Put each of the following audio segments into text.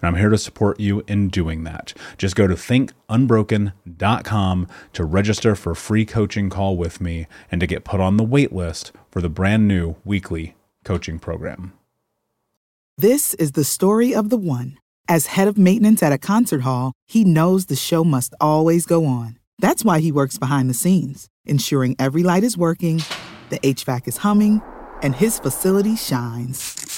and I'm here to support you in doing that. Just go to thinkunbroken.com to register for a free coaching call with me and to get put on the wait list for the brand new weekly coaching program. This is the story of the one. As head of maintenance at a concert hall, he knows the show must always go on. That's why he works behind the scenes, ensuring every light is working, the HVAC is humming, and his facility shines.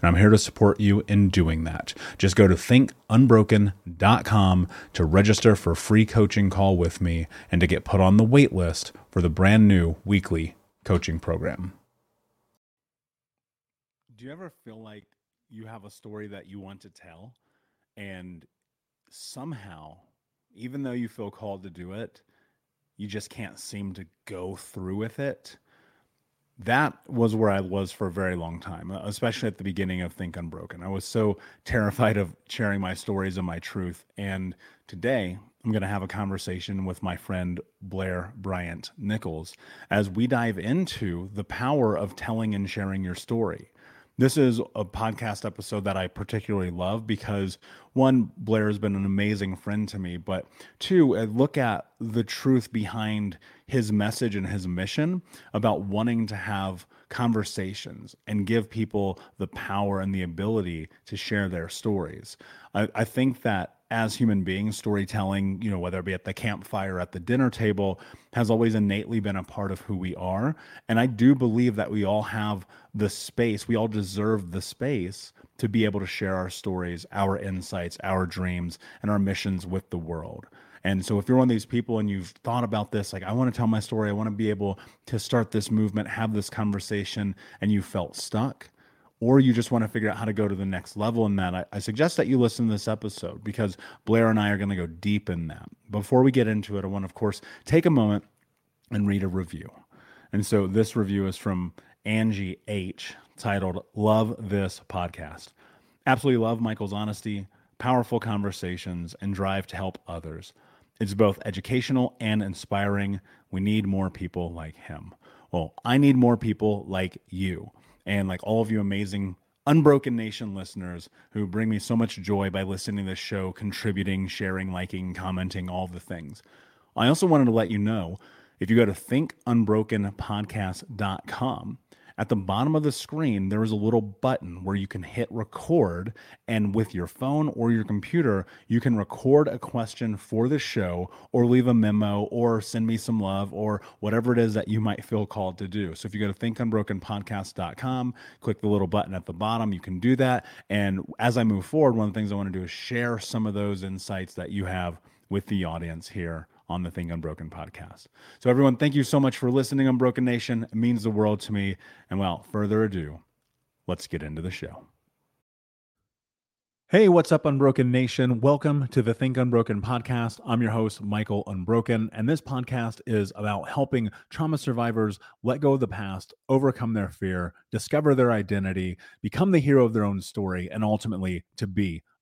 and I'm here to support you in doing that. Just go to thinkunbroken.com to register for a free coaching call with me and to get put on the wait list for the brand new weekly coaching program. Do you ever feel like you have a story that you want to tell and somehow even though you feel called to do it, you just can't seem to go through with it? That was where I was for a very long time, uh, especially at the beginning of Think Unbroken. I was so terrified of sharing my stories and my truth. And today, I'm going to have a conversation with my friend Blair Bryant Nichols as we dive into the power of telling and sharing your story. This is a podcast episode that I particularly love because one, Blair has been an amazing friend to me, but two, I look at the truth behind his message and his mission about wanting to have conversations and give people the power and the ability to share their stories. I, I think that as human beings, storytelling, you know, whether it be at the campfire, at the dinner table, has always innately been a part of who we are. And I do believe that we all have the space, we all deserve the space to be able to share our stories, our insights, our dreams, and our missions with the world. And so, if you're one of these people and you've thought about this, like, I want to tell my story, I want to be able to start this movement, have this conversation, and you felt stuck, or you just want to figure out how to go to the next level in that, I, I suggest that you listen to this episode because Blair and I are going to go deep in that. Before we get into it, I want to, of course, take a moment and read a review. And so this review is from Angie H, titled Love This Podcast. Absolutely love Michael's honesty, powerful conversations, and drive to help others. It's both educational and inspiring. We need more people like him. Well, I need more people like you and like all of you amazing Unbroken Nation listeners who bring me so much joy by listening to this show, contributing, sharing, liking, commenting, all the things. I also wanted to let you know if you go to thinkunbrokenpodcast.com, at the bottom of the screen, there is a little button where you can hit record. And with your phone or your computer, you can record a question for the show or leave a memo or send me some love or whatever it is that you might feel called to do. So if you go to thinkunbrokenpodcast.com, click the little button at the bottom, you can do that. And as I move forward, one of the things I want to do is share some of those insights that you have with the audience here on the Think Unbroken podcast. So, everyone, thank you so much for listening, Unbroken Nation. It means the world to me. And without further ado, let's get into the show. Hey, what's up, Unbroken Nation? Welcome to the Think Unbroken podcast. I'm your host, Michael Unbroken, and this podcast is about helping trauma survivors let go of the past, overcome their fear, discover their identity, become the hero of their own story, and ultimately to be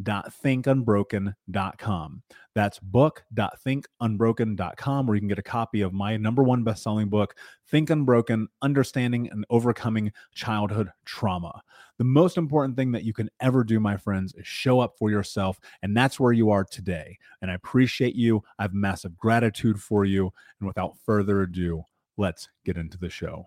book.thinkunbroken.com. That's book.thinkunbroken.com, where you can get a copy of my number one best-selling book, Think Unbroken: Understanding and Overcoming Childhood Trauma. The most important thing that you can ever do, my friends, is show up for yourself, and that's where you are today. And I appreciate you. I have massive gratitude for you. And without further ado, let's get into the show.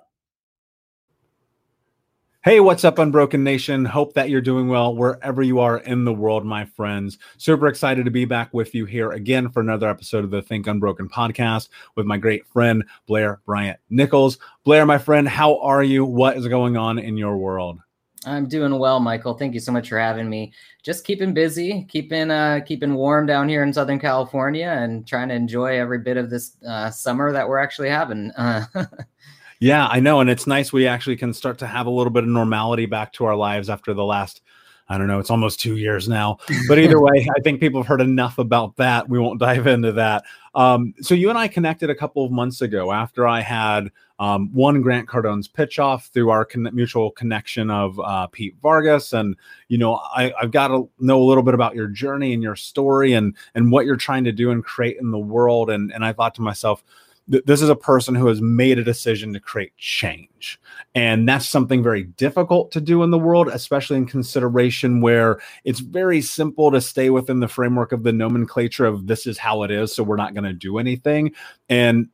Hey, what's up, Unbroken Nation? Hope that you're doing well wherever you are in the world, my friends. Super excited to be back with you here again for another episode of the Think Unbroken podcast with my great friend, Blair Bryant Nichols. Blair, my friend, how are you? What is going on in your world? I'm doing well, Michael. Thank you so much for having me. Just keeping busy, keeping uh, keeping warm down here in Southern California, and trying to enjoy every bit of this uh, summer that we're actually having. Uh, Yeah, I know. And it's nice we actually can start to have a little bit of normality back to our lives after the last, I don't know, it's almost two years now. But either way, I think people have heard enough about that. We won't dive into that. Um, so you and I connected a couple of months ago after I had um, won Grant Cardone's pitch off through our con- mutual connection of uh, Pete Vargas. And, you know, I, I've got to know a little bit about your journey and your story and, and what you're trying to do and create in the world. And, and I thought to myself, this is a person who has made a decision to create change. And that's something very difficult to do in the world, especially in consideration where it's very simple to stay within the framework of the nomenclature of this is how it is. So we're not going to do anything. And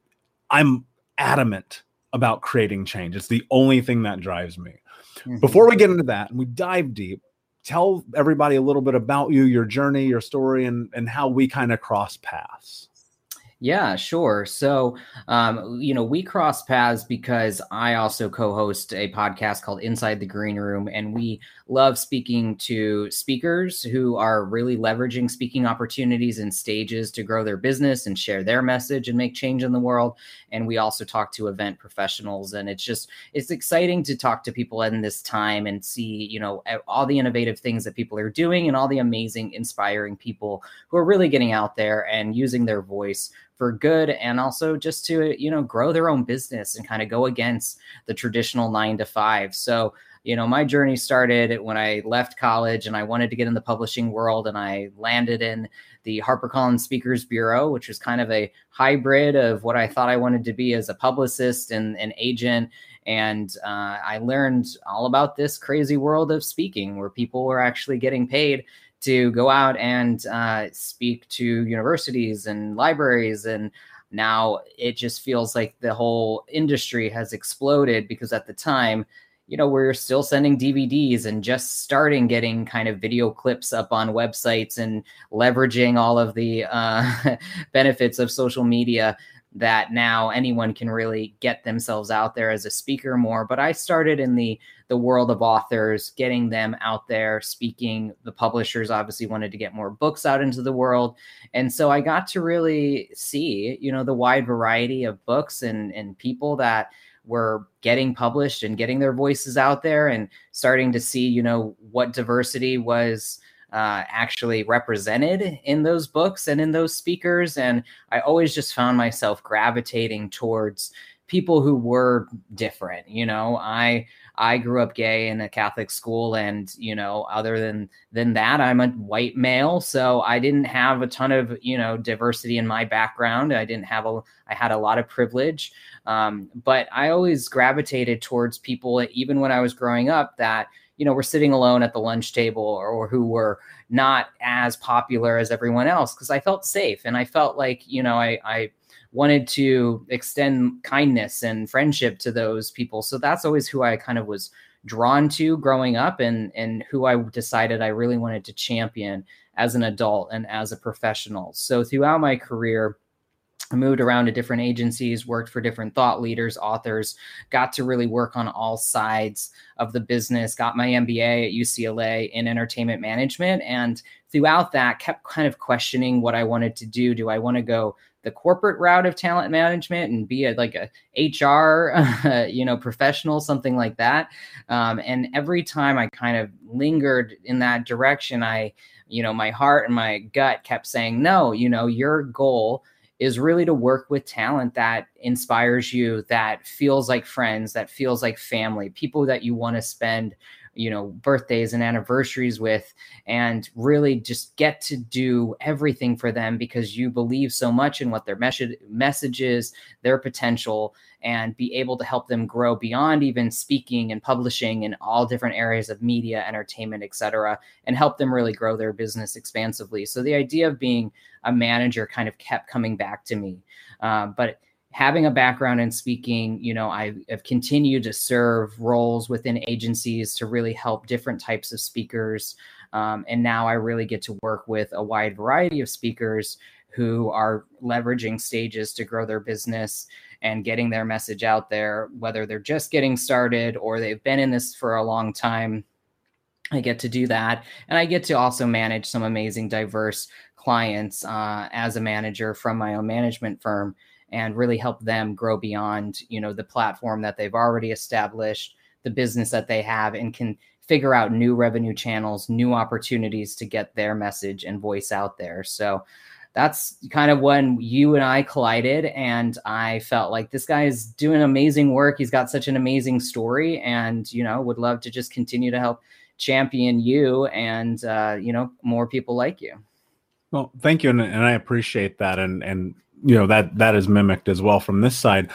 I'm adamant about creating change. It's the only thing that drives me. Mm-hmm. Before we get into that and we dive deep, tell everybody a little bit about you, your journey, your story, and, and how we kind of cross paths. Yeah, sure. So, um, you know, we cross paths because I also co host a podcast called Inside the Green Room, and we love speaking to speakers who are really leveraging speaking opportunities and stages to grow their business and share their message and make change in the world. And we also talk to event professionals, and it's just, it's exciting to talk to people in this time and see, you know, all the innovative things that people are doing and all the amazing, inspiring people who are really getting out there and using their voice for good and also just to you know grow their own business and kind of go against the traditional 9 to 5 so you know my journey started when i left college and i wanted to get in the publishing world and i landed in the harpercollins speakers bureau which was kind of a hybrid of what i thought i wanted to be as a publicist and an agent. And uh, i learned all about this crazy world of speaking where people were actually getting paid to go out and uh, speak to universities and libraries and now it just feels like the whole industry has exploded because at the time you know we're still sending dvds and just starting getting kind of video clips up on websites and leveraging all of the uh, benefits of social media that now anyone can really get themselves out there as a speaker more. But i started in the the world of authors, getting them out there speaking. The publishers obviously wanted to get more books out into the world. And so I got to really see, you know, the wide variety of books and, and people that were getting published and getting their voices out there and starting to see, you know, what diversity was uh, actually represented in those books and in those speakers. And I always just found myself gravitating towards people who were different. You know, I I grew up gay in a Catholic school, and you know, other than than that, I'm a white male, so I didn't have a ton of you know diversity in my background. I didn't have a I had a lot of privilege, um, but I always gravitated towards people, even when I was growing up, that you know were sitting alone at the lunch table or, or who were not as popular as everyone else because I felt safe and I felt like you know I I wanted to extend kindness and friendship to those people. So that's always who I kind of was drawn to growing up and and who I decided I really wanted to champion as an adult and as a professional. So throughout my career, I moved around to different agencies, worked for different thought leaders, authors, got to really work on all sides of the business, got my MBA at UCLA in entertainment management. And throughout that, kept kind of questioning what I wanted to do. Do I want to go the corporate route of talent management and be a, like a HR, uh, you know, professional, something like that. Um, and every time I kind of lingered in that direction, I, you know, my heart and my gut kept saying, no, you know, your goal is really to work with talent that inspires you, that feels like friends, that feels like family, people that you want to spend you know birthdays and anniversaries with and really just get to do everything for them because you believe so much in what their message messages their potential and be able to help them grow beyond even speaking and publishing in all different areas of media entertainment etc and help them really grow their business expansively. So the idea of being a manager kind of kept coming back to me. Uh, but having a background in speaking, you know, I have continued to serve roles within agencies to really help different types of speakers. Um, and now I really get to work with a wide variety of speakers who are leveraging stages to grow their business and getting their message out there, whether they're just getting started or they've been in this for a long time. I get to do that. And I get to also manage some amazing, diverse clients uh, as a manager from my own management firm and really help them grow beyond you know the platform that they've already established the business that they have and can figure out new revenue channels new opportunities to get their message and voice out there so that's kind of when you and I collided, and I felt like this guy is doing amazing work. He's got such an amazing story, and you know, would love to just continue to help champion you and uh, you know more people like you. Well, thank you, and, and I appreciate that, and and you know that that is mimicked as well from this side.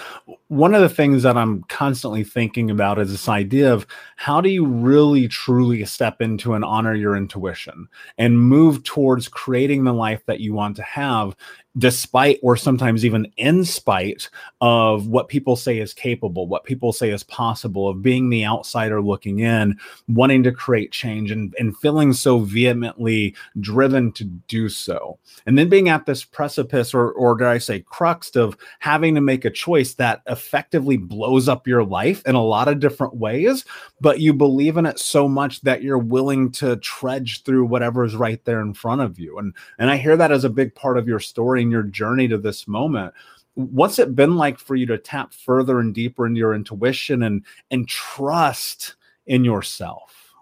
One of the things that i'm constantly thinking about is this idea of how do you really truly step into and honor your intuition and move towards creating the life that you want to have despite or sometimes even in spite of what people say is capable, what people say is possible, of being the outsider looking in, wanting to create change and, and feeling so vehemently driven to do so. And then being at this precipice or, or did I say crux of having to make a choice that effectively blows up your life in a lot of different ways, but you believe in it so much that you're willing to trudge through whatever is right there in front of you. And, and I hear that as a big part of your story your journey to this moment what's it been like for you to tap further and deeper into your intuition and and trust in yourself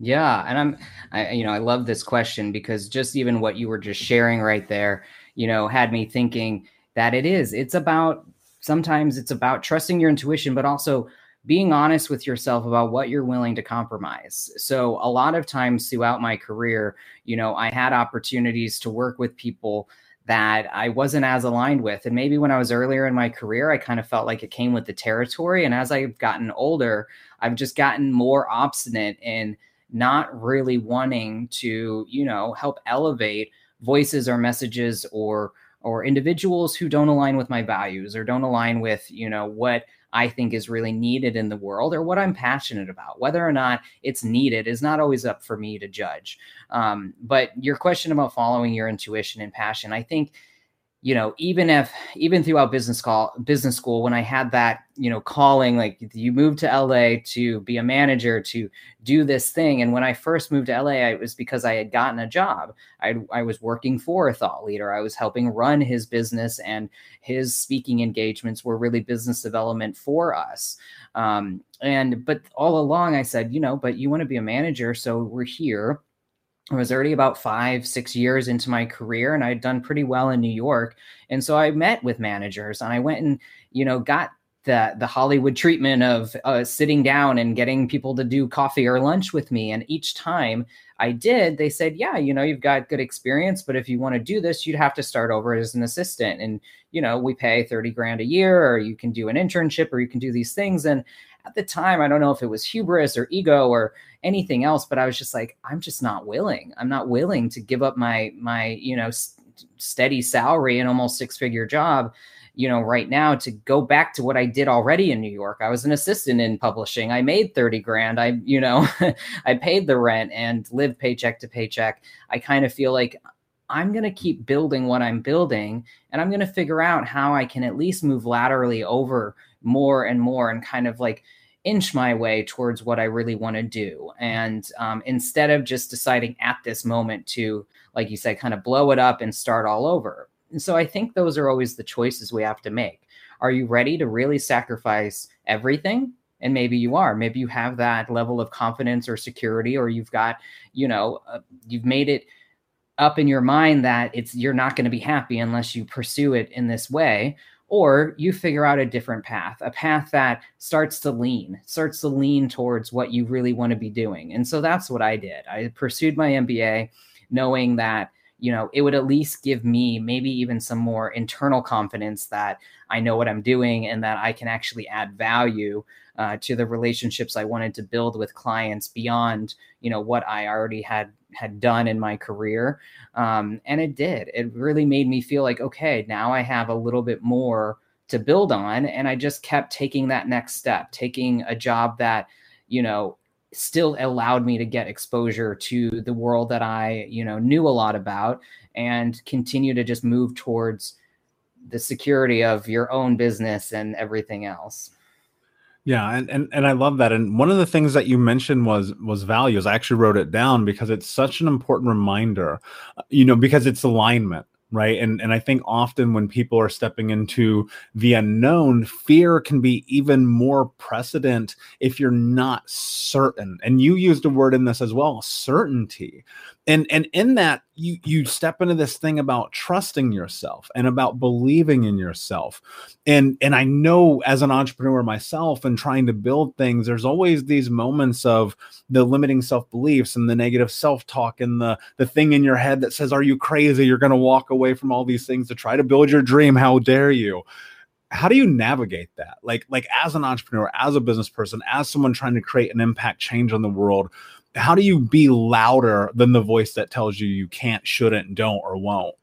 yeah and i'm i you know i love this question because just even what you were just sharing right there you know had me thinking that it is it's about sometimes it's about trusting your intuition but also being honest with yourself about what you're willing to compromise. So, a lot of times throughout my career, you know, I had opportunities to work with people that I wasn't as aligned with. And maybe when I was earlier in my career, I kind of felt like it came with the territory. And as I've gotten older, I've just gotten more obstinate in not really wanting to, you know, help elevate voices or messages or or individuals who don't align with my values or don't align with, you know, what I think is really needed in the world or what I'm passionate about. Whether or not it's needed is not always up for me to judge. Um, but your question about following your intuition and passion, I think you know even if even throughout business call business school when i had that you know calling like you moved to la to be a manager to do this thing. And when i first moved to la it was because i had gotten a job. I, I was working for a thought leader. I was helping run his business and his speaking engagements were really business development for us. Um, and but all along i said you know but you want to be a manager so we're here I was already about five, six years into my career and I'd done pretty well in New York. And so I met with managers and I went and, you know, got the, the Hollywood treatment of uh, sitting down and getting people to do coffee or lunch with me. And each time I did, they said, yeah, you know, you've got good experience, but if you want to do this, you'd have to start over as an assistant. And, you know, we pay 30 grand a year, or you can do an internship, or you can do these things. And at the time, I don't know if it was hubris or ego or anything else, but I was just like, I'm just not willing. I'm not willing to give up my my you know steady salary and almost six figure job you know right now to go back to what i did already in new york. I was an assistant in publishing. I made 30 grand. I you know i paid the rent and lived paycheck to paycheck. I kind of feel like i'm going to keep building what i'm building and i'm going to figure out how i can at least move laterally over more and more and kind of like inch my way towards what I really want to do. And um, instead of just deciding at this moment to, like you said, kind of blow it up and start all over. And so I think those are always the choices we have to make. Are you ready to really sacrifice everything? And maybe you are. Maybe you have that level of confidence or security, or you've got, you know, uh, you've made it up in your mind that it's you're not going to be happy unless you pursue it in this way or you figure out a different path, a path that starts to lean, starts to lean towards what you really want to be doing. And so that's what I did. I pursued my MBA knowing that you know it would at least give me maybe even some more internal confidence that i know what i'm doing and that i can actually add value uh, to the relationships i wanted to build with clients beyond you know what i already had had done in my career. Um, and it did. It really made me feel like, okay, now I have a little bit more to build on. And I just kept taking that next step, taking a job that, you know, still allowed me to get exposure to the world that I, you know, knew a lot about and continue to just move towards the security of your own business and everything else. Yeah, and, and and I love that. And one of the things that you mentioned was was values. I actually wrote it down because it's such an important reminder. You know, because it's alignment right and and i think often when people are stepping into the unknown fear can be even more precedent if you're not certain and you used a word in this as well certainty and and in that you you step into this thing about trusting yourself and about believing in yourself. And and i know as an entrepreneur myself and trying to build things there's always these moments of the limiting self beliefs and the negative self talk and the the thing in your head that says are you crazy? You're going to walk away from all these things to try to build your dream. How dare you? How do you navigate that? Like like as an entrepreneur as a business person as someone trying to create an impact change on the world how do you be louder than the voice that tells you you can't, shouldn't, don't, or won't?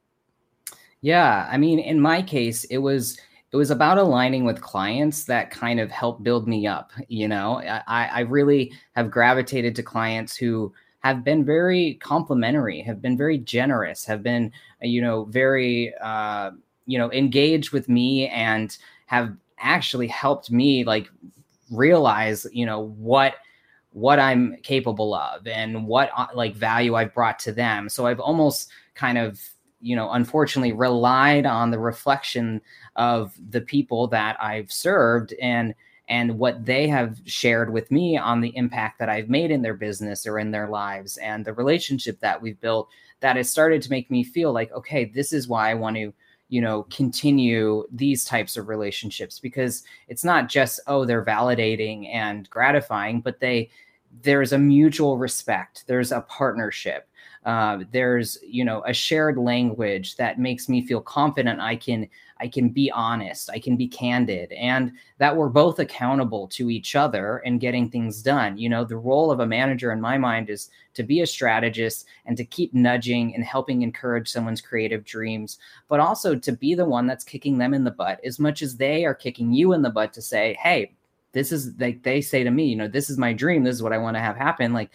Yeah, I mean, in my case, it was it was about aligning with clients that kind of helped build me up. You know, I, I really have gravitated to clients who have been very complimentary, have been very generous, have been, you know, very, uh, you know, engaged with me and have actually helped me like realize, you know, what what I'm capable of and what uh, like value I've brought to them. So I've almost kind of, you know, unfortunately relied on the reflection of the people that I've served and and what they have shared with me on the impact that I've made in their business or in their lives and the relationship that we've built that has started to make me feel like okay, this is why I want to you know continue these types of relationships because it's not just oh they're validating and gratifying but they there's a mutual respect there's a partnership uh, there's you know a shared language that makes me feel confident i can i can be honest i can be candid and that we're both accountable to each other and getting things done. You know the role of a manager in my mind is to be a strategist and to keep nudging and helping encourage someone's creative dreams but also to be the one that's kicking them in the butt. As much as they are kicking you in the butt to say hey this is like they say to me you know this is my dream. This is what i want to have happen like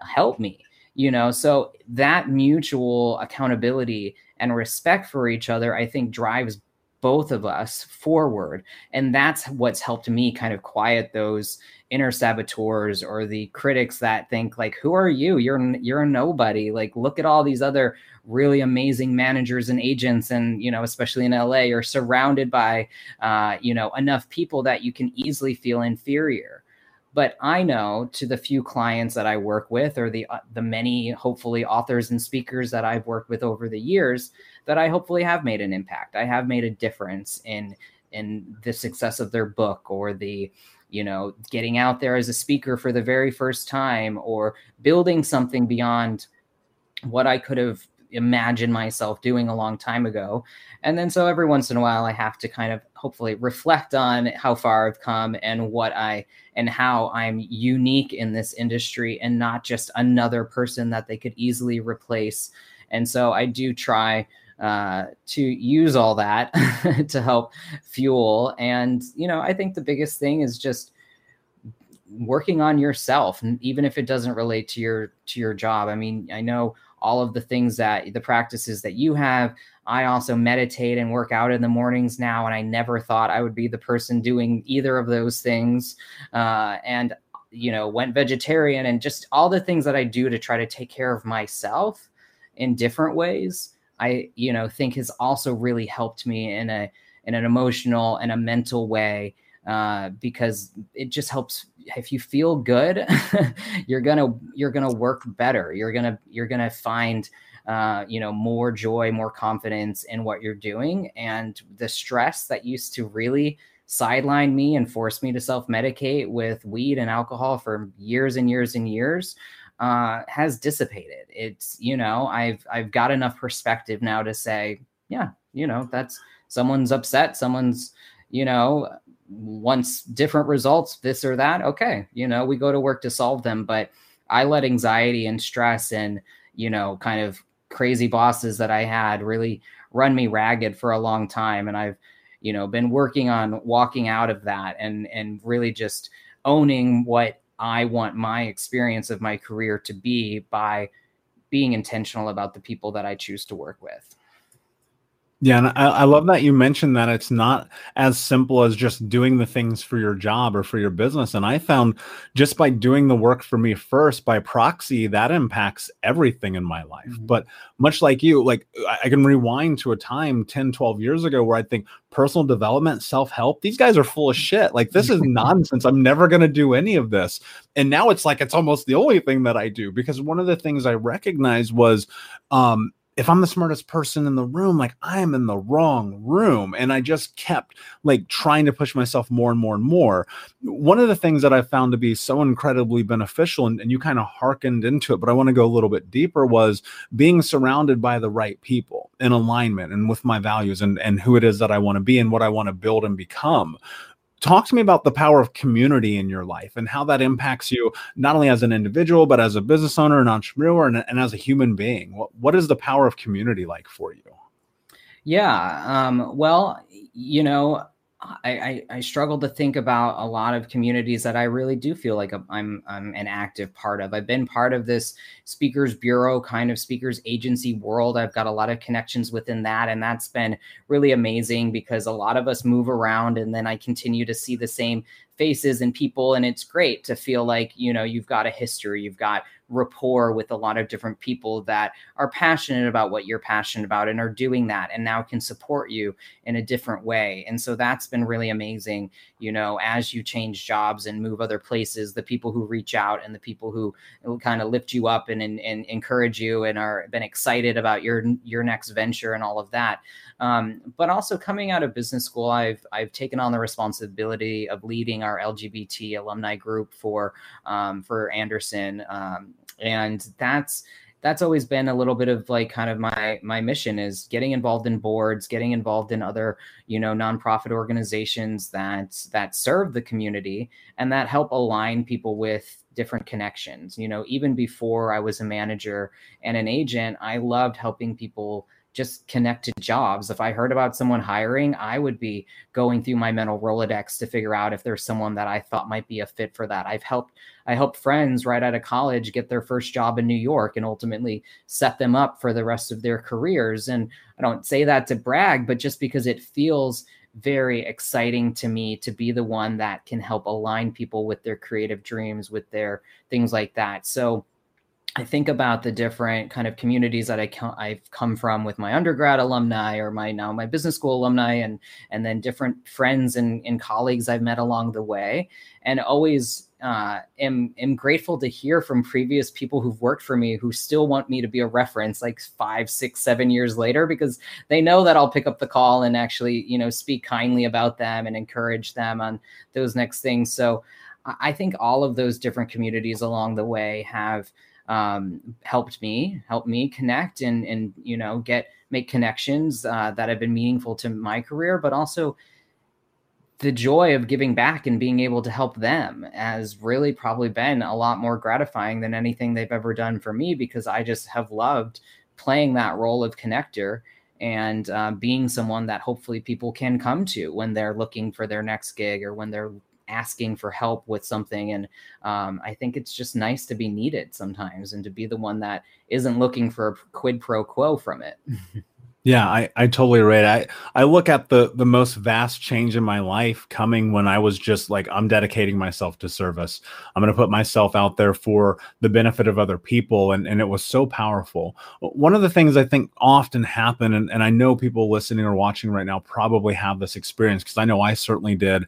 help me you know? So that mutual accountability and respect for each other, I think drives both of us forward. And that's what's helped me kind of quiet those inner saboteurs or the critics that think like who are you? You're you're a nobody. Like look at all these other really amazing managers and agents and you know especially in la you're surrounded by uh, you know enough people that you can easily feel inferior but i know to the few clients that i work with or the uh, the many hopefully authors and speakers that i've worked with over the years that i hopefully have made an impact. I have made a difference in in the success of their book or the you know, getting out there as a speaker for the very first time or building something beyond what I could have imagined myself doing a long time ago. And then so every once in a while I have to kind of hopefully reflect on how far I've come and what I and how I'm unique in this industry and not just another person that they could easily replace. And so I do try uh, to use all that to help fuel. And, you know, I think the biggest thing is just working on yourself even if it doesn't relate to your to your job i mean i know all of the things that the practices that you have. I also meditate and work out in the mornings now and i never thought i would be the person doing either of those things. Uh, and you know went vegetarian and just all the things that i do to try to take care of myself in different ways I, you know, think has also really helped me in a in an emotional and a mental way uh, because it just helps. If you feel good, you're gonna you're gonna work better. You're gonna you're gonna find uh, you know more joy, more confidence in what you're doing, and the stress that used to really sideline me and force me to self medicate with weed and alcohol for years and years and years uh, has dissipated. It's you know I've I've got enough perspective now to say yeah you know that's someone's upset someone's you know wants different results this or that okay you know we go to work to solve them but I let anxiety and stress and you know kind of crazy bosses that I had really run me ragged for a long time and I've you know been working on walking out of that and and really just owning what I want my experience of my career to be by being intentional about the people that I choose to work with. Yeah, and I, I, love that you mentioned that it's not as simple as just doing the things for your job or for your business. And I found just by doing the work for me first, by proxy, that impacts everything in my life. Mm-hmm. But much like you, like I can rewind to a time 10, 12 years ago where I think personal development, self help, these guys are full of shit. Like, this is nonsense. I'm never going to do any of this. And now it's like it's almost the only thing that I do because one of the things I recognized was, um, if I'm the smartest person in the room, like I am in the wrong room. And I just kept like trying to push myself more and more and more. One of the things that I found to be so incredibly beneficial, and, and you kind of hearkened into it, but I want to go a little bit deeper, was being surrounded by the right people in alignment and with my values and, and who it is that I want to be and what I want to build and become talk to me about the power of community in your life and how that impacts you not only as an individual but as a business owner an entrepreneur and, and as a human being. What, what is the power of community like for you? Yeah um, well you know I, I, I struggle to think about a lot of communities that I really do feel like I'm I'm an active part of. I've been part of this speakers bureau kind of speakers agency world. I've got a lot of connections within that, and that's been really amazing because a lot of us move around, and then I continue to see the same faces and people, and it's great to feel like you know you've got a history, you've got rapport with a lot of different people that are passionate about what you're passionate about and are doing that and now can support you in a different way. And so that's been really amazing, you know, as you change jobs and move other places, the people who reach out and the people who kind of lift you up and, and, and encourage you and are been excited about your your next venture and all of that. Um, but also coming out of business school, I've I've taken on the responsibility of leading our LGBT alumni group for um, for Anderson, um, and that's that's always been a little bit of like kind of my my mission is getting involved in boards getting involved in other you know nonprofit organizations that that serve the community and that help align people with different connections. You know even before i was a manager and an agent i loved helping people just connect to jobs. If I heard about someone hiring, I would be going through my mental Rolodex to figure out if there's someone that I thought might be a fit for that. I've helped I helped friends right out of college get their first job in New York and ultimately set them up for the rest of their careers. And I don't say that to brag, but just because it feels very exciting to me to be the one that can help align people with their creative dreams, with their things like that. So I think about the different kind of communities that I I've come from with my undergrad alumni or my now my business school alumni and and then different friends and, and colleagues I've met along the way. And always uh, am am grateful to hear from previous people who've worked for me who still want me to be a reference like five six seven years later because they know that I'll pick up the call and actually you know speak kindly about them and encourage them on those next things. So I think all of those different communities along the way have um, helped me helped me connect and and you know get make connections uh, that have been meaningful to my career but also the joy of giving back and being able to help them has really probably been a lot more gratifying than anything they've ever done for me because I just have loved playing that role of connector and uh, being someone that hopefully people can come to when they're looking for their next gig or when they're asking for help with something. And um, I think it's just nice to be needed sometimes and to be the one that isn't looking for a quid pro quo from it. Yeah, I, I totally right. I, I look at the the most vast change in my life coming when I was just like, I'm dedicating myself to service. I'm gonna put myself out there for the benefit of other people. And, and it was so powerful. One of the things I think often happen, and, and I know people listening or watching right now probably have this experience because I know I certainly did,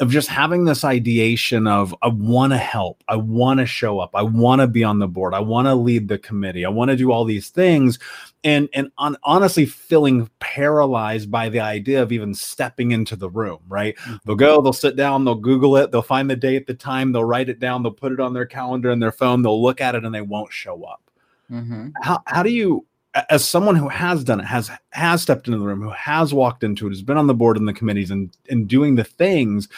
of just having this ideation of I want to help, I want to show up, I want to be on the board, I want to lead the committee, I want to do all these things, and and on, honestly feeling paralyzed by the idea of even stepping into the room. Right? Mm-hmm. They'll go, they'll sit down, they'll Google it, they'll find the date, the time, they'll write it down, they'll put it on their calendar and their phone, they'll look at it, and they won't show up. Mm-hmm. How how do you as someone who has done it, has has stepped into the room, who has walked into it, has been on the board and the committees and and doing the things,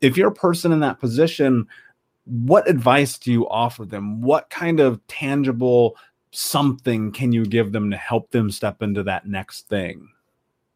if you're a person in that position, what advice do you offer them? What kind of tangible something can you give them to help them step into that next thing?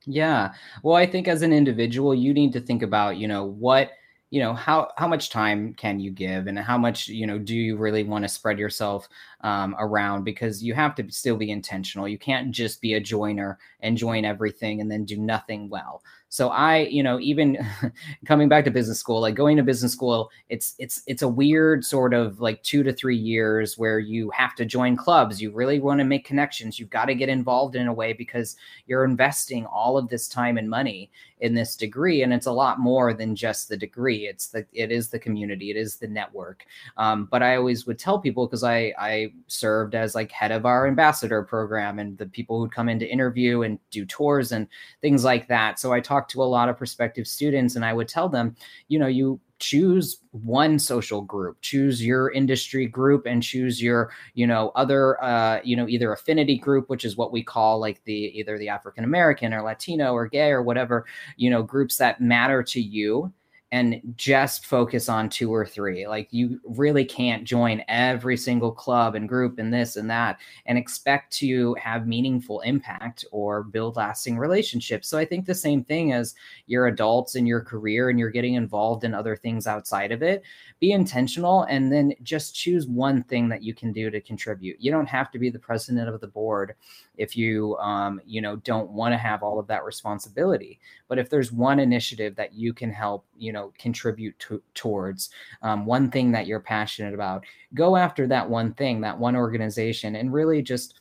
Yeah. Well, I think as an individual, you need to think about, you know, what you know how how much time can you give and how much you know do you really want to spread yourself um, around because you have to still be intentional. You can't just be a joiner and join everything and then do nothing well. So i you know even coming back to business school like going to business school it's it's it's a weird sort of like 2 to 3 years where you have to join clubs. You really want to make connections. You've got to get involved in a way because you're investing all of this time and money in this degree and it's a lot more than just the degree. It's the it is the community. It is the network. Um, but i always would tell people because i i served as like head of our ambassador program and the people who'd come in to interview and do tours and things like that. So i talked to a lot of prospective students and i would tell them you know you choose one social group choose your industry group and choose your you know other uh you know either affinity group which is what we call like the either the african american or latino or gay or whatever you know groups that matter to you and just focus on two or three. Like you really can't join every single club and group and this and that and expect to have meaningful impact or build lasting relationships. So I think the same thing as your adults in your career and you're getting involved in other things outside of it, be intentional and then just choose one thing that you can do to contribute. You don't have to be the president of the board if you um, you know don't want to have all of that responsibility but if there's one initiative that you can help you know contribute to, towards um, one thing that you're passionate about. Go after that one thing that one organization and really just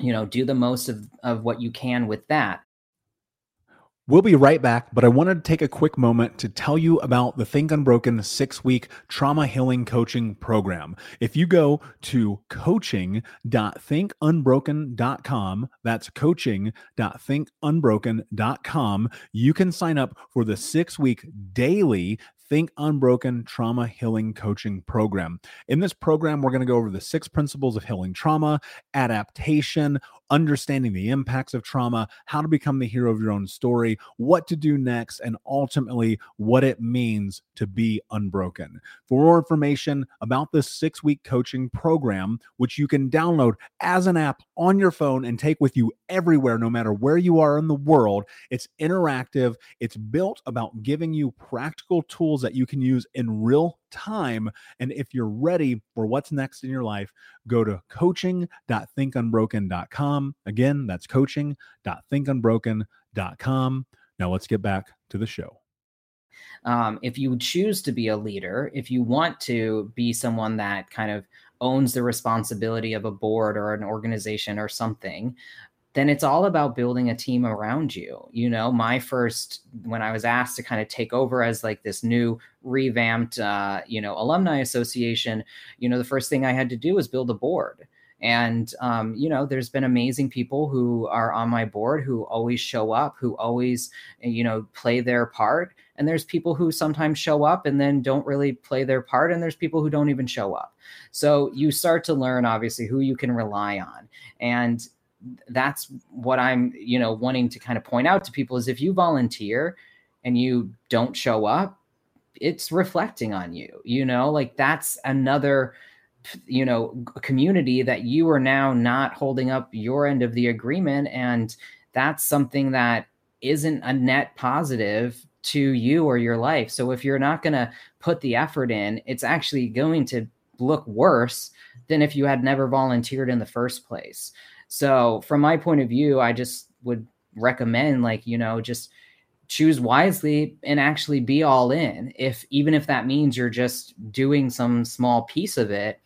you know do the most of, of what you can with that We'll be right back, but I wanted to take a quick moment to tell you about the Think Unbroken six week trauma healing coaching program. If you go to coaching.thinkunbroken.com, that's coaching.thinkunbroken.com, you can sign up for the six week daily Think Unbroken Trauma Healing Coaching Program. In this program, we're going to go over the six principles of healing trauma, adaptation, understanding the impacts of trauma, how to become the hero of your own story, what to do next, and ultimately what it means to be unbroken. For more information about this six week coaching program, which you can download as an app on your phone and take with you everywhere, no matter where you are in the world, it's interactive. It's built about giving you practical tools that you can use in real time. And if you're ready for what's next in your life, go to coaching.thinkunbroken.com. Again, that's coaching.thinkunbroken.com. Now let's get back to the show. Um, if you choose to be a leader, if you want to be someone that kind of owns the responsibility of a board or an organization or something, then it's all about building a team around you. You know, my first, when I was asked to kind of take over as like this new revamped, uh, you know, alumni association, you know, the first thing I had to do was build a board. And, um, you know, there's been amazing people who are on my board who always show up, who always, you know, play their part. And there's people who sometimes show up and then don't really play their part. And there's people who don't even show up. So you start to learn, obviously, who you can rely on. And that's what I'm, you know, wanting to kind of point out to people is if you volunteer and you don't show up, it's reflecting on you, you know, like that's another, you know, community that you are now not holding up your end of the agreement. And that's something that isn't a net positive to you or your life. So if you're not going to put the effort in, it's actually going to look worse than if you had never volunteered in the first place. So from my point of view, I just would recommend like, you know, just choose wisely and actually be all in. If even if that means you're just doing some small piece of it,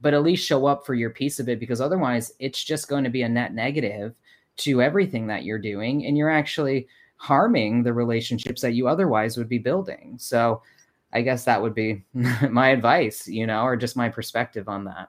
but at least show up for your piece of it because otherwise it's just going to be a net negative to everything that you're doing and you're actually harming the relationships that you otherwise would be building. So I guess that would be my advice, you know, or just my perspective on that.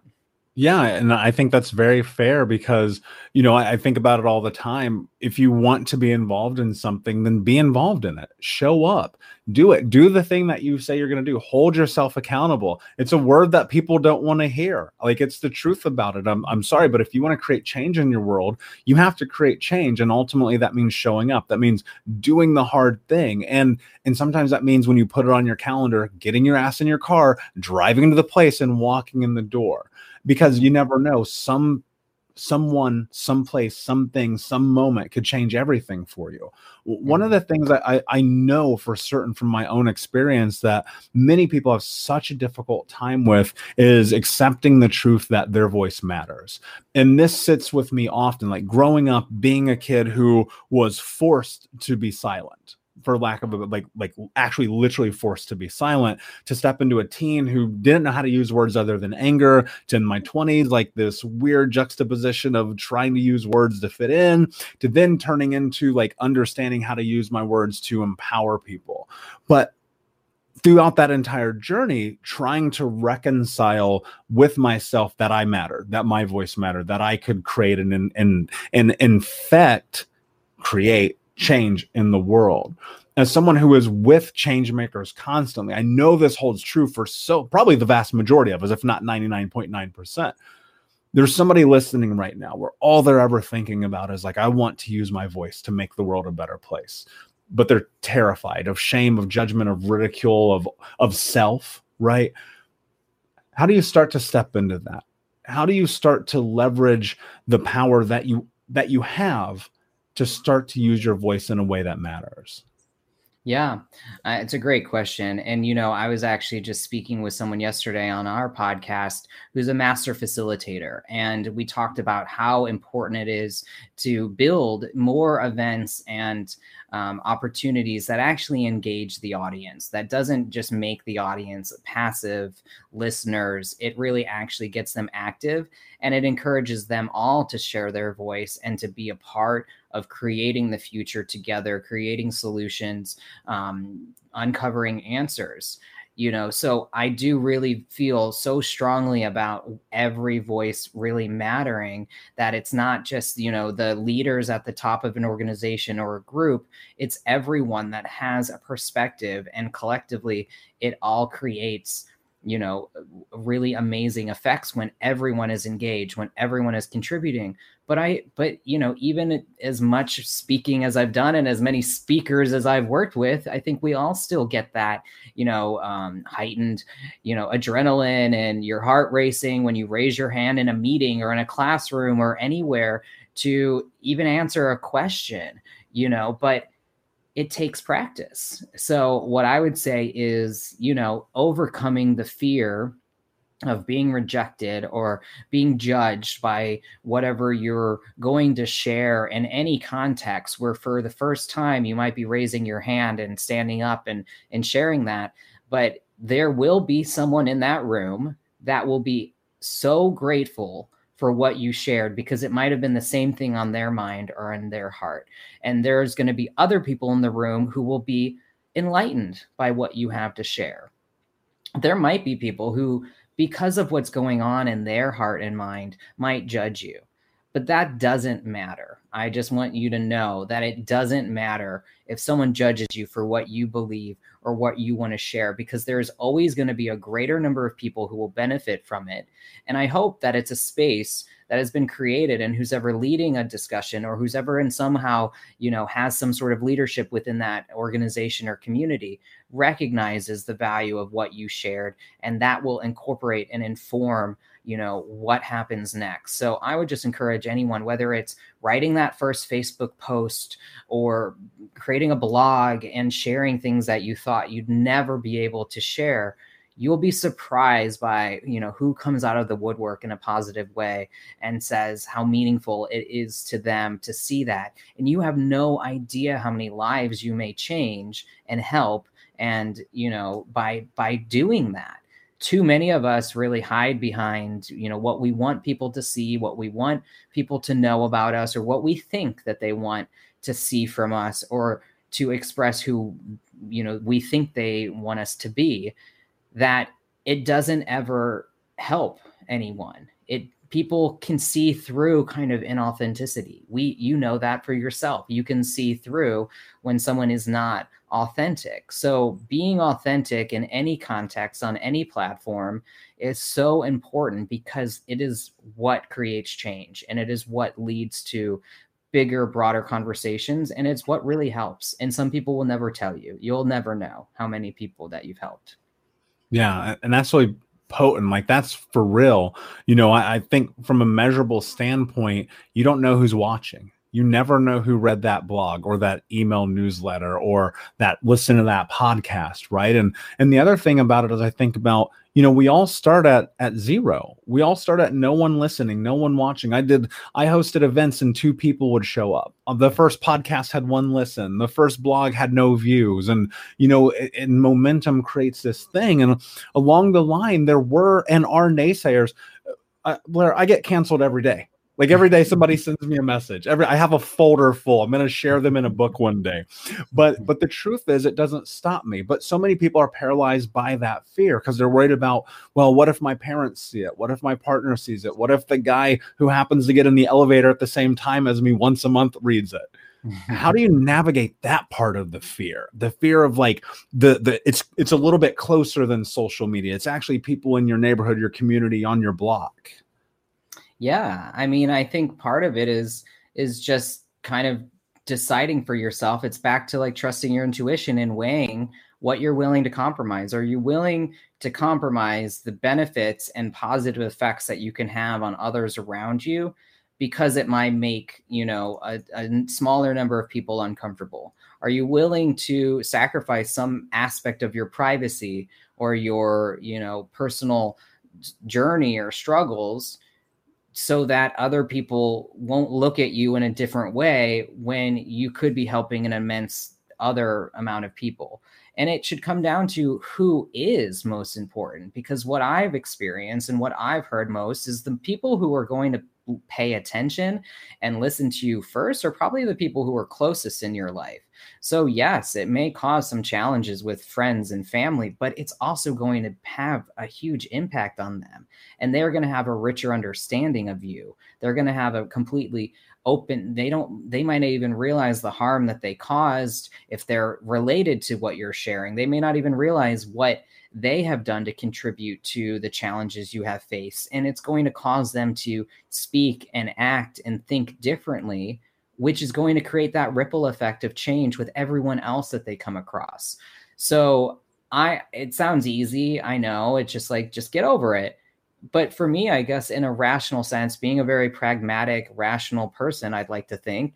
Yeah, and I think that's very fair because, you know, I, I, think about it all the time. If you want to be involved in something, then be involved in it. Show up, do it, do the thing that you say you're going to do. Hold yourself accountable. It's a word that people don't want to hear. Like it's the truth about it. I'm, I'm sorry, but if you want to create change in your world, you have to create change. And ultimately, that means showing up. That means doing the hard thing. And, and sometimes that means when you put it on your calendar, getting your ass in your car, driving to the place, and walking in the door because you never know some someone someplace something some moment could change everything for you. One of mm-hmm. the things that I, I know for certain from my own experience that many people have such a difficult time with is accepting the truth that their voice matters. And this sits with me often like growing up being a kid who was forced to be silent for lack of a like like actually literally forced to be silent to step into a teen who didn't know how to use words other than anger to in my 20s like this weird juxtaposition of trying to use words to fit in to then turning into like understanding how to use my words to empower people. But throughout that entire journey trying to reconcile with myself that I mattered, that my voice mattered, that I could create and and and, and infect create change in the world. As someone who is with change makers constantly, I know this holds true for so probably the vast majority of us, if not 99.9%. There's somebody listening right now where all they're ever thinking about is like, I want to use my voice to make the world a better place. But they're terrified of shame, of judgment, of ridicule, of, of self, right? How do you start to step into that? How do you start to leverage the power that you that you have to start to use your voice in a way that matters? Yeah, uh, it's a great question. And, you know, I was actually just speaking with someone yesterday on our podcast who's a master facilitator. And we talked about how important it is to build more events and um, opportunities that actually engage the audience, that doesn't just make the audience passive listeners. It really actually gets them active and it encourages them all to share their voice and to be a part of creating the future together, creating solutions, um, uncovering answers you know? So i do really feel so strongly about every voice really mattering that it's not just you know the leaders at the top of an organization or a group. It's everyone that has a perspective and collectively it all creates you know really amazing effects when everyone is engaged when everyone is contributing. But i but you know even as much speaking as i've done and as many speakers as i've worked with i think we all still get that you know um, heightened you know adrenaline and your heart racing when you raise your hand in a meeting or in a classroom or anywhere to even answer a question you know. But it takes practice. So, what I would say is, you know, overcoming the fear of being rejected or being judged by whatever you're going to share in any context where for the first time you might be raising your hand and standing up and and sharing that but there will be someone in that room that will be so grateful for what you shared because it might have been the same thing on their mind or in their heart. And there's going to be other people in the room who will be enlightened by what you have to share. There might be people who, because of what's going on in their heart and mind, might judge you. But that doesn't matter. I just want you to know that it doesn't matter if someone judges you for what you believe or what you want to share, because there's always going to be a greater number of people who will benefit from it. And I hope that it's a space that has been created and who's ever leading a discussion or who's ever in somehow, you know, has some sort of leadership within that organization or community recognizes the value of what you shared and that will incorporate and inform you know what happens next. So i would just encourage anyone whether it's writing that first facebook post or creating a blog and sharing things that you thought you'd never be able to share you'll be surprised by you know who comes out of the woodwork in a positive way and says how meaningful it is to them to see that. And you have no idea how many lives you may change and help and you know by by doing that too many of us really hide behind you know what we want people to see what we want people to know about us or what we think that they want to see from us or to express who you know we think they want us to be that it doesn't ever help anyone. It people can see through kind of inauthenticity. We you know that for yourself. You can see through when someone is not authentic. So, being authentic in any context on any platform is so important because it is what creates change and it is what leads to bigger, broader conversations. And it's what really helps. And some people will never tell you, you'll never know how many people that you've helped. Yeah. And that's really potent. Like that's for real. You know, I, I think from a measurable standpoint, you don't know who's watching you never know who read that blog or that email newsletter or that listen to that podcast right? And and the other thing about it is i think about you know we all start at at zero. We all start at no one listening no one watching. I did i hosted events and two people would show up. Uh, the first podcast had one listen. The first blog had no views. And you know and momentum creates this thing. And along the line there were and are naysayers. Uh, blair i get canceled every day like every day somebody sends me a message. Every I have a folder full. I'm going to share them in a book one day. But but the truth is it doesn't stop me. But so many people are paralyzed by that fear because they're worried about, well, what if my parents see it? What if my partner sees it? What if the guy who happens to get in the elevator at the same time as me once a month reads it? how do you navigate that part of the fear the fear of like the the it's it's a little bit closer than social media it's actually people in your neighborhood your community on your block yeah, I mean, I think part of it is is just kind of deciding for yourself. It's back to like trusting your intuition and weighing what you're willing to compromise. Are you willing to compromise the benefits and positive effects that you can have on others around you because it might make, you know, a, a smaller number of people uncomfortable? Are you willing to sacrifice some aspect of your privacy or your, you know, personal journey or struggles so that other people won't look at you in a different way when you could be helping an immense other amount of people. And it should come down to who is most important because what I've experienced and what I've heard most is the people who are going to pay attention and listen to you first are probably the people who are closest in your life. So, yes, it may cause some challenges with friends and family, but it's also going to have a huge impact on them. And they're going to have a richer understanding of you. They're going to have a completely open they don't they might not even realize the harm that they caused if they're related to what you're sharing. They may not even realize what they have done to contribute to the challenges you have faced. And it's going to cause them to speak and act and think differently which is going to create that ripple effect of change with everyone else that they come across. So i it sounds easy i know it's just like just get over it but for me, I guess in a rational sense, being a very pragmatic, rational person, I'd like to think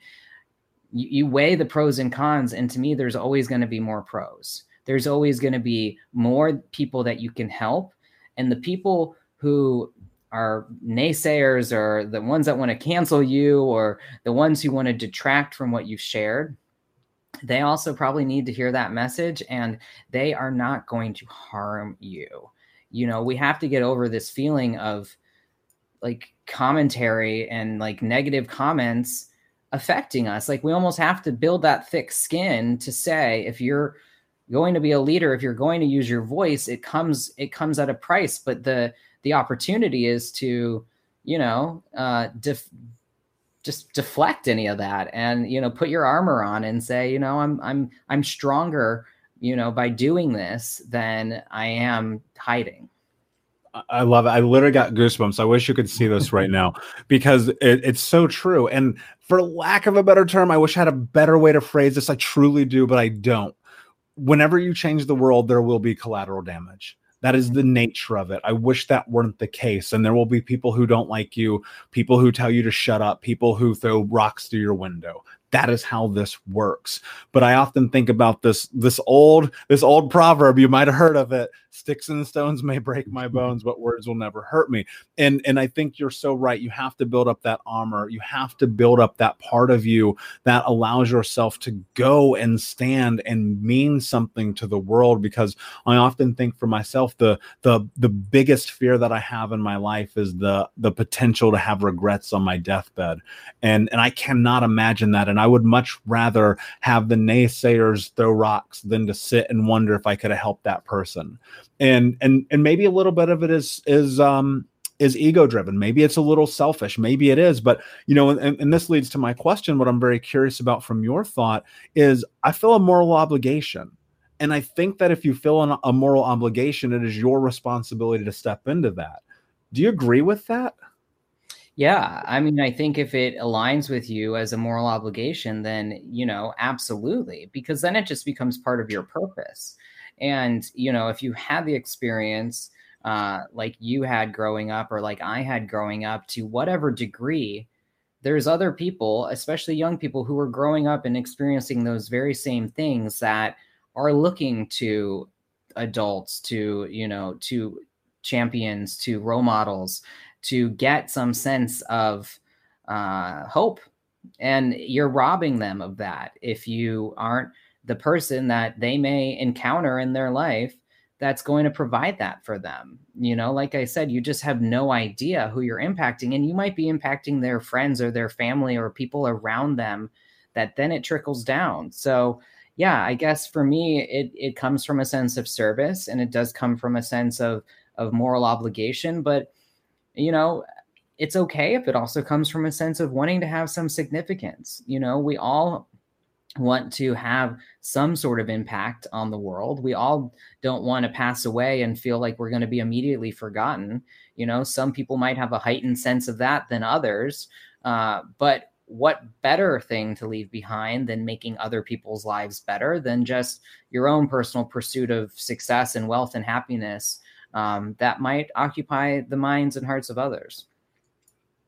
you, you weigh the pros and cons. And to me, there's always going to be more pros. There's always going to be more people that you can help. And the people who are naysayers or the ones that want to cancel you or the ones who want to detract from what you've shared, they also probably need to hear that message and they are not going to harm you you know we have to get over this feeling of like commentary and like negative comments affecting us. Like we almost have to build that thick skin to say if you're going to be a leader if you're going to use your voice it comes it comes at a price. But the the opportunity is to you know uh def- just deflect any of that and you know put your armor on and say you know i'm i'm i'm stronger you know, by doing this than I am hiding. I love it. I literally got goosebumps. I wish you could see this right now because it, it's so true. And for lack of a better term, I wish I had a better way to phrase this. I truly do, but I don't. Whenever you change the world, there will be collateral damage. That is the nature of it. I wish that weren't the case. And there will be people who don't like you, people who tell you to shut up, people who throw rocks through your window that is how this works. But i often think about this this old this old proverb you might have heard of it sticks and stones may break my bones but words will never hurt me. And and i think you're so right. You have to build up that armor. You have to build up that part of you that allows yourself to go and stand and mean something to the world because i often think for myself the the the biggest fear that i have in my life is the the potential to have regrets on my deathbed. And and i cannot imagine that. And i would much rather have the naysayers throw rocks than to sit and wonder if i could have helped that person and and and maybe a little bit of it is is um is ego driven maybe it's a little selfish. Maybe it is. But you know and, and this leads to my question what i'm very curious about from your thought is i feel a moral obligation. And i think that if you feel an, a moral obligation it is your responsibility to step into that. Do you agree with that? Yeah, I mean, I think if it aligns with you as a moral obligation, then, you know, absolutely, because then it just becomes part of your purpose. And, you know, if you had the experience uh, like you had growing up or like I had growing up to whatever degree, there's other people, especially young people who are growing up and experiencing those very same things that are looking to adults, to, you know, to champions, to role models to get some sense of uh, hope. And you're robbing them of that if you aren't the person that they may encounter in their life that's going to provide that for them. You know, like I said, you just have no idea who you're impacting, and you might be impacting their friends or their family or people around them that then it trickles down. So, yeah, I guess for me, it, it comes from a sense of service and it does come from a sense of, of moral obligation. But, you know, it's okay if it also comes from a sense of wanting to have some significance. You know, we all want to have some sort of impact on the world. We all don't want to pass away and feel like we're going to be immediately forgotten. You know, some people might have a heightened sense of that than others. Uh, but what better thing to leave behind than making other people's lives better than just your own personal pursuit of success and wealth and happiness um, that might occupy the minds and hearts of others?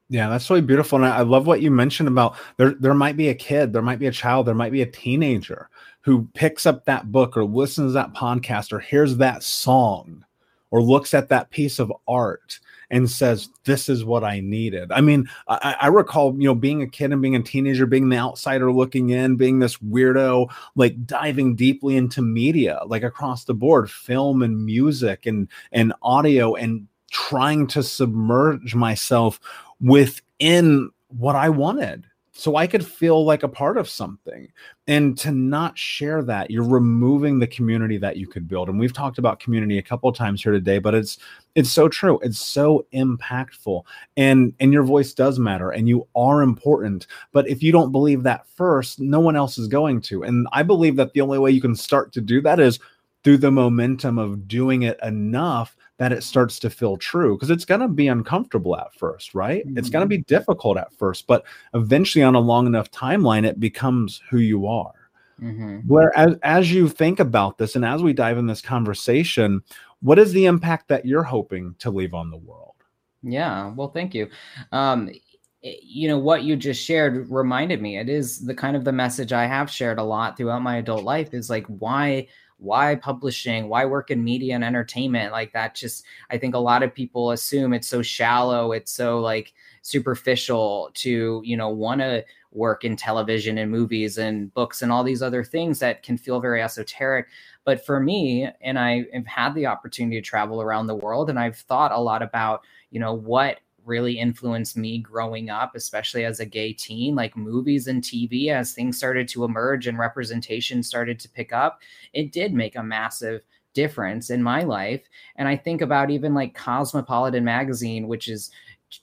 Yeah, that's really beautiful. And I love what you mentioned about there there might be a kid, there might be a child, there might be a teenager who picks up that book or listens to that podcast or hears that song or looks at that piece of art and says, This is what I needed. I mean, I, I, recall, you know, being a kid and being a teenager, being the outsider looking in, being this weirdo, like diving deeply into media, like across the board, film and music and and audio and trying to submerge myself within what I wanted so I could feel like a part of something. And to not share that, you're removing the community that you could build. And we've talked about community a couple times here today, but it's it's so true. It's so impactful. And and your voice does matter and you are important. But if you don't believe that first, no one else is going to. And I believe that the only way you can start to do that is through the momentum of doing it enough that it starts to feel true because it's going to be uncomfortable at first, right? Mm-hmm. It's going to be difficult at first, but eventually on a long enough timeline, it becomes who you are. Mm-hmm. Where as, as you think about this and as we dive in this conversation, what is the impact that you're hoping to leave on the world? Yeah, well, thank you. Um, you know what you just shared reminded me it is the kind of the message i have shared a lot throughout my adult life is like why why publishing why work in media and entertainment? Like that just i think a lot of people assume it's so shallow it's so like superficial to you know want to work in television and movies and books and all these other things that can feel very esoteric. But for me and i have had the opportunity to travel around the world and i've thought a lot about you know what really influenced me growing up, especially as a gay teen, like movies and TV, as things started to emerge and representation started to pick up, it did make a massive difference in my life. And I think about even like Cosmopolitan magazine, which is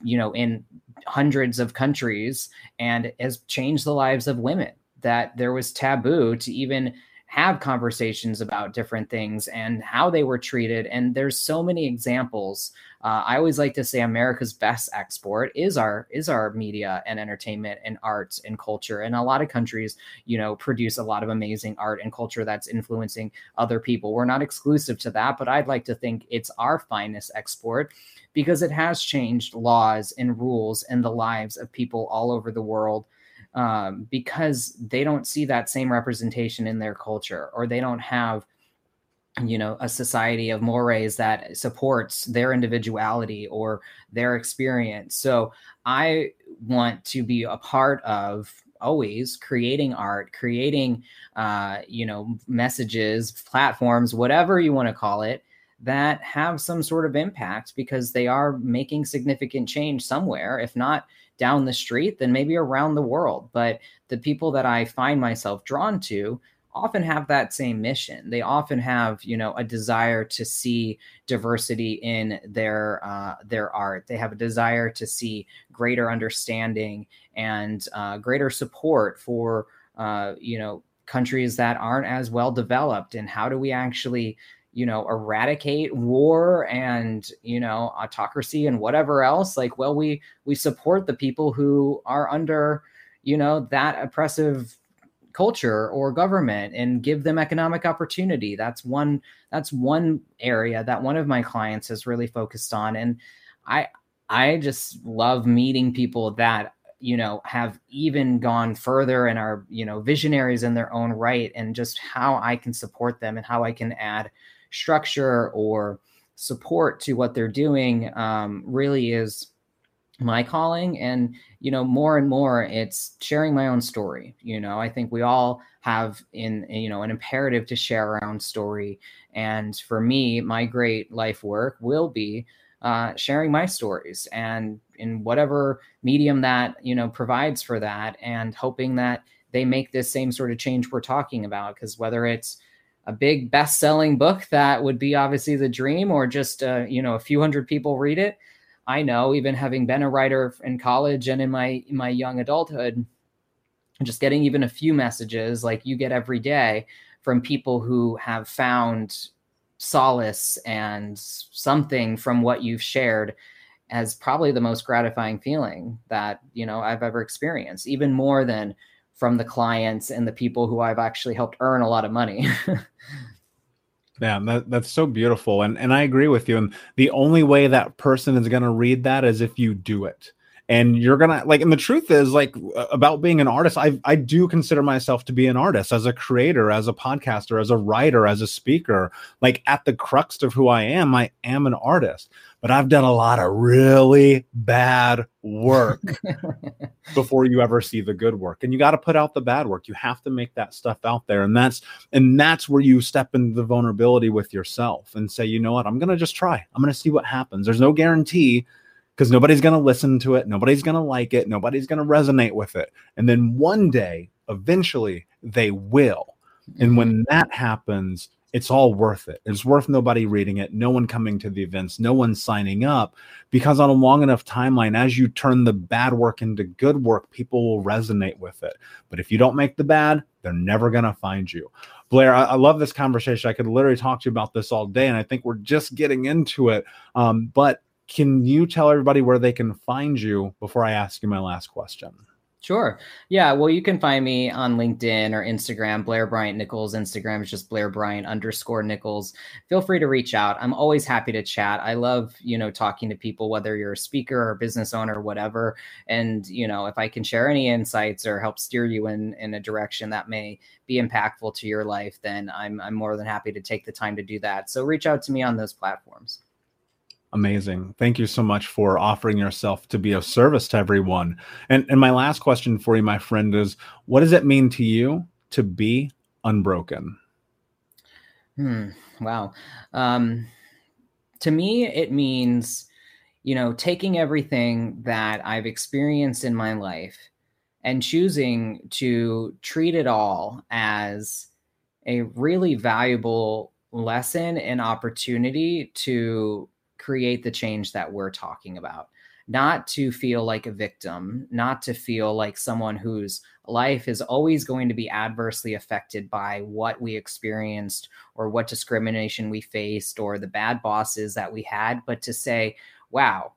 you know in hundreds of countries and has changed the lives of women that there was taboo to even have conversations about different things and how they were treated and there's so many examples uh, I always like to say America's best export is our is our media and entertainment and arts and culture. And a lot of countries, you know, produce a lot of amazing art and culture that's influencing other people. We're not exclusive to that, but I'd like to think it's our finest export because it has changed laws and rules and the lives of people all over the world. Um, because they don't see that same representation in their culture or they don't have you know a society of mores that supports their individuality or their experience. So i want to be a part of always creating art creating uh, you know messages platforms whatever you want to call it that have some sort of impact because they are making significant change somewhere. If not down the street then maybe around the world but the people that i find myself drawn to often have that same mission. They often have, you know, a desire to see diversity in their uh, their art. They have a desire to see greater understanding and uh, greater support for, uh, you know, countries that aren't as well developed. And how do we actually, you know, eradicate war and you know autocracy and whatever else? Like, well, we we support the people who are under, you know, that oppressive culture or government and give them economic opportunity that's one that's one area that one of my clients has really focused on and i i just love meeting people that you know have even gone further and are you know visionaries in their own right and just how i can support them and how i can add structure or support to what they're doing um, really is my calling. And you know more and more it's sharing my own story. You know i think we all have in you know an imperative to share our own story. And for me my great life work will be uh, sharing my stories and in whatever medium that you know provides for that and hoping that they make this same sort of change we're talking about. Because whether it's a big best-selling book that would be obviously the dream or just uh, you know a few hundred people read it. I know, even having been a writer in college and in my in my young adulthood, just getting even a few messages like you get every day from people who have found solace and something from what you've shared as probably the most gratifying feeling that you know I've ever experienced, even more than from the clients and the people who I've actually helped earn a lot of money. Yeah, that, that's so beautiful. And and I agree with you. And the only way that person is gonna read that is if you do it. And you're gonna like, and the truth is, like about being an artist, I I do consider myself to be an artist as a creator, as a podcaster, as a writer, as a speaker. Like at the crux of who I am, I am an artist but I've done a lot of really bad work before you ever see the good work. And you got to put out the bad work. You have to make that stuff out there. And that's and that's where you step into the vulnerability with yourself and say, you know what, I'm gonna just try. I'm gonna see what happens. There's no guarantee because nobody's going to listen to it. Nobody's going to like it. Nobody's going to resonate with it. And then one day, eventually, they will. And Mm-hmm. when that happens, it's all worth it. It's worth nobody reading it, no one coming to the events, no one signing up, because on a long enough timeline, as you turn the bad work into good work, people will resonate with it. But if you don't make the bad, they're never going to find you. Blair, I, I love this conversation. I could literally talk to you about this all day, and I think we're just getting into it. Um, but can you tell everybody where they can find you before I ask you my last question? Sure. Yeah. Well, you can find me on LinkedIn or Instagram, Blair Bryant Nichols. Instagram is just Blair Bryant underscore Nichols. Feel free to reach out. I'm always happy to chat. I love, you know, talking to people, whether you're a speaker or business owner, or whatever. And, you know, if I can share any insights or help steer you in, in a direction that may be impactful to your life, then I'm, I'm more than happy to take the time to do that. So reach out to me on those platforms. Amazing. Thank you so much for offering yourself to be of service to everyone. And and my last question for you, my friend, is what does it mean to you to be unbroken? Hmm. Wow. Um, to me, it means, you know, taking everything that I've experienced in my life and choosing to treat it all as a really valuable lesson and opportunity to create the change that we're talking about. Not to feel like a victim, not to feel like someone whose life is always going to be adversely affected by what we experienced or what discrimination we faced or the bad bosses that we had, but to say, wow,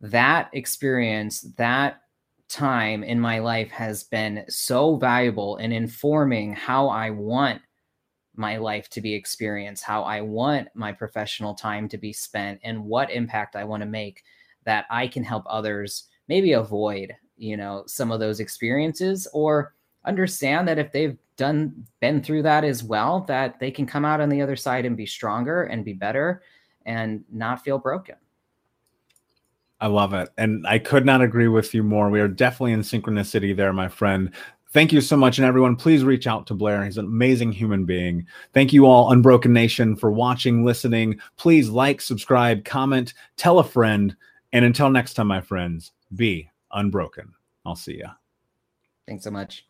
that experience, that time in my life has been so valuable in informing how I want my life to be experienced, how I want my professional time to be spent, and what impact I want to make that I can help others maybe avoid, you know, some of those experiences or understand that if they've done been through that as well, that they can come out on the other side and be stronger and be better and not feel broken. I love it. And I could not agree with you more. We are definitely in synchronicity there, my friend. Thank you so much. And everyone, please reach out to Blair. He's an amazing human being. Thank you all, Unbroken Nation, for watching, listening. Please like, subscribe, comment, tell a friend. And until next time, my friends, be unbroken. I'll see ya. Thanks so much.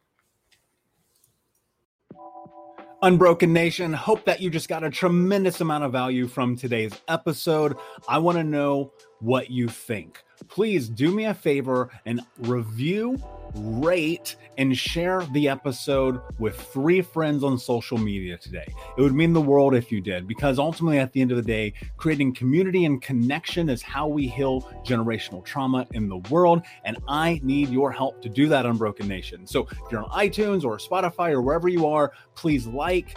Unbroken Nation, hope that you just got a tremendous amount of value from today's episode. I want to know what you think. Please do me a favor and review, rate, and share the episode with three friends on social media today. It would mean the world if you did, because ultimately, at the end of the day, creating community and connection is how we heal generational trauma in the world. And I need your help to do that, Unbroken Nation. So if you're on iTunes or Spotify or wherever you are, please like,